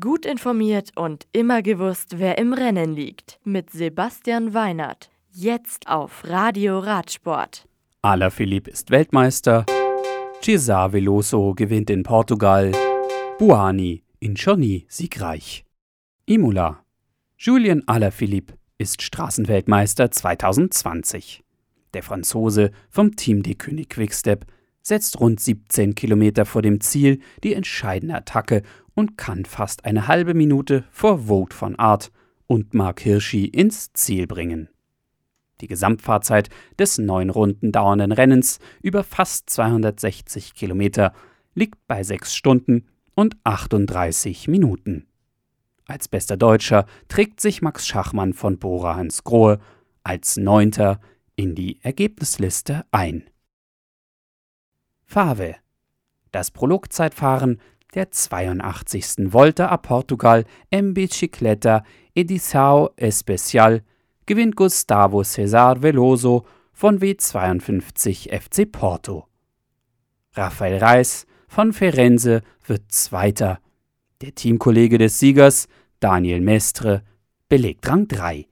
Gut informiert und immer gewusst, wer im Rennen liegt. Mit Sebastian Weinert. Jetzt auf Radio Radsport. Alaphilippe ist Weltmeister. Cesar Veloso gewinnt in Portugal. Buani in Chauny siegreich. Imola. Julien Alaphilippe ist Straßenweltmeister 2020. Der Franzose vom Team de König Quickstep setzt rund 17 Kilometer vor dem Ziel die entscheidende Attacke und kann fast eine halbe Minute vor Vogt von Art und Mark Hirschi ins Ziel bringen. Die Gesamtfahrzeit des neun Runden dauernden Rennens über fast 260 Kilometer liegt bei sechs Stunden und 38 Minuten. Als bester Deutscher trägt sich Max Schachmann von Bora Hans Grohe als Neunter in die Ergebnisliste ein. Fave. Das Prologzeitfahren der 82. Volta a Portugal en Bicicleta Edição Especial gewinnt Gustavo Cesar Veloso von W52 FC Porto. Rafael Reis von Firenze wird Zweiter. Der Teamkollege des Siegers, Daniel Mestre, belegt Rang 3.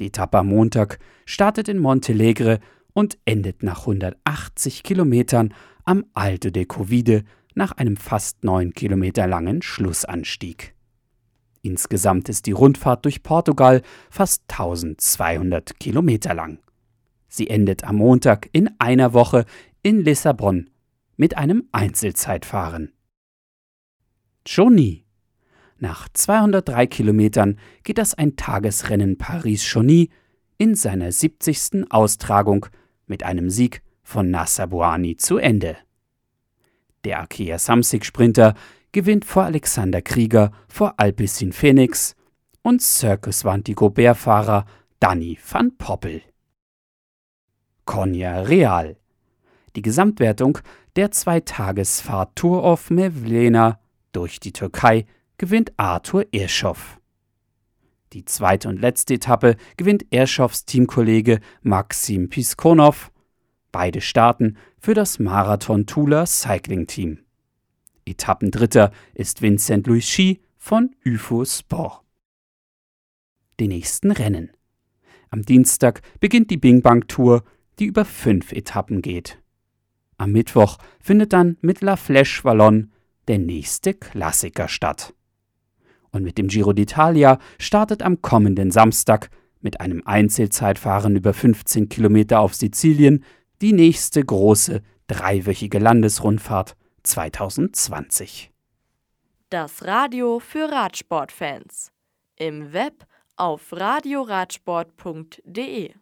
Die Etappe am Montag startet in Montelegre und endet nach 180 Kilometern am Alto de Covide nach einem fast neun Kilometer langen Schlussanstieg. Insgesamt ist die Rundfahrt durch Portugal fast 1200 Kilometer lang. Sie endet am Montag in einer Woche in Lissabon mit einem Einzelzeitfahren. Chauny. Nach 203 Kilometern geht das Eintagesrennen Paris-Chauny in seiner 70. Austragung mit einem Sieg von Nasser zu Ende. Der Arkea Samsic Sprinter gewinnt vor Alexander Krieger, vor Alpecin Phoenix und Circus Vantigo Bärfahrer Danny van Poppel. Konya Real. Die Gesamtwertung der Zweitagesfahrt Tour of Mevlena durch die Türkei gewinnt Arthur Erschoff. Die zweite und letzte Etappe gewinnt Erschoffs Teamkollege Maxim Piskonov Beide starten für das Marathon Tula Cycling Team. Etappendritter ist Vincent Louis Ski von UFO Sport. Die nächsten Rennen. Am Dienstag beginnt die Bing Bang Tour, die über fünf Etappen geht. Am Mittwoch findet dann mit La Flèche Wallonne der nächste Klassiker statt. Und mit dem Giro d'Italia startet am kommenden Samstag mit einem Einzelzeitfahren über 15 Kilometer auf Sizilien die nächste große dreiwöchige Landesrundfahrt 2020. Das Radio für Radsportfans. Im Web auf radioradsport.de